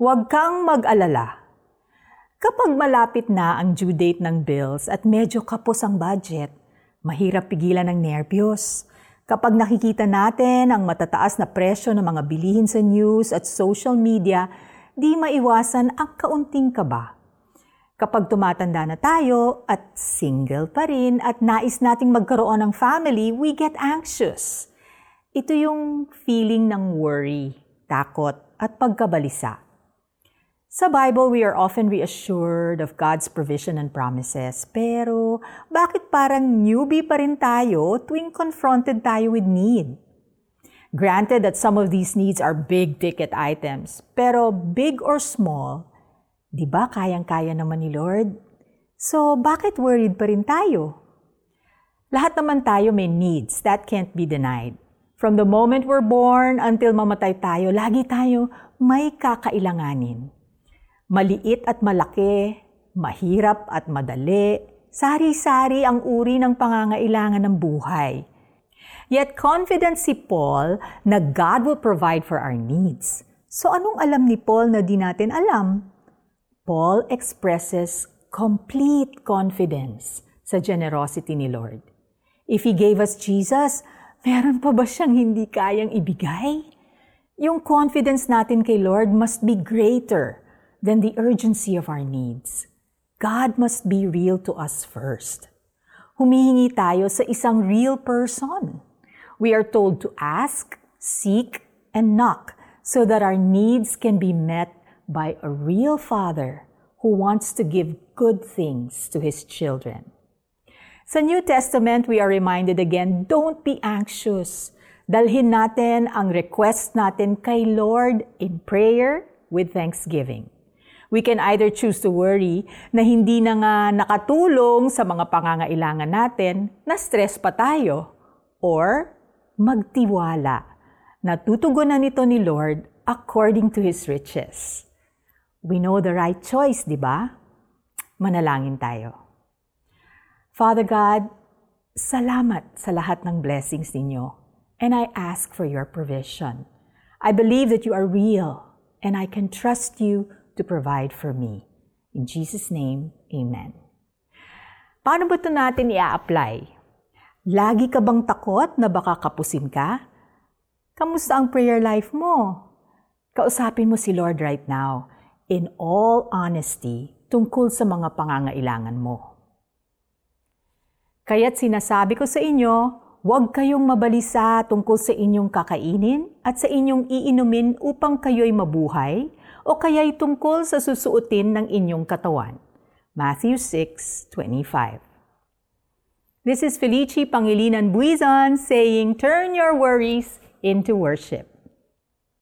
Huwag kang mag-alala. Kapag malapit na ang due date ng bills at medyo kapos ang budget, mahirap pigilan ng nerbiyos. Kapag nakikita natin ang matataas na presyo ng mga bilihin sa news at social media, di maiwasan ang kaunting kaba. Kapag tumatanda na tayo at single pa rin at nais nating magkaroon ng family, we get anxious. Ito yung feeling ng worry, takot at pagkabalisa. Sa Bible, we are often reassured of God's provision and promises. Pero bakit parang newbie pa rin tayo tuwing confronted tayo with need? Granted that some of these needs are big ticket items, pero big or small, di ba kayang-kaya naman ni Lord? So bakit worried pa rin tayo? Lahat naman tayo may needs that can't be denied. From the moment we're born until mamatay tayo, lagi tayo may kakailanganin. Maliit at malaki, mahirap at madali, sari-sari ang uri ng pangangailangan ng buhay. Yet confident si Paul na God will provide for our needs. So anong alam ni Paul na di natin alam? Paul expresses complete confidence sa generosity ni Lord. If He gave us Jesus, meron pa ba siyang hindi kayang ibigay? Yung confidence natin kay Lord must be greater than the urgency of our needs. God must be real to us first. Humihingi tayo sa isang real person. We are told to ask, seek, and knock so that our needs can be met by a real Father who wants to give good things to His children. Sa New Testament, we are reminded again, don't be anxious. Dalhin natin ang request natin kay Lord in prayer with thanksgiving. We can either choose to worry na hindi na nga nakatulong sa mga pangangailangan natin, na stress pa tayo, or magtiwala na tutugunan nito ni Lord according to His riches. We know the right choice, di ba? Manalangin tayo. Father God, salamat sa lahat ng blessings ninyo, and I ask for your provision. I believe that you are real, and I can trust you to provide for me. In Jesus' name, Amen. Paano ba ito natin i-apply? Lagi ka bang takot na baka kapusin ka? Kamusta ang prayer life mo? Kausapin mo si Lord right now, in all honesty, tungkol sa mga pangangailangan mo. Kaya't sinasabi ko sa inyo, huwag kayong mabalisa tungkol sa inyong kakainin at sa inyong iinumin upang kayo'y mabuhay, o kaya'y tungkol sa susuotin ng inyong katawan. Matthew 6:25. This is Felici Pangilinan Buizon saying, Turn your worries into worship.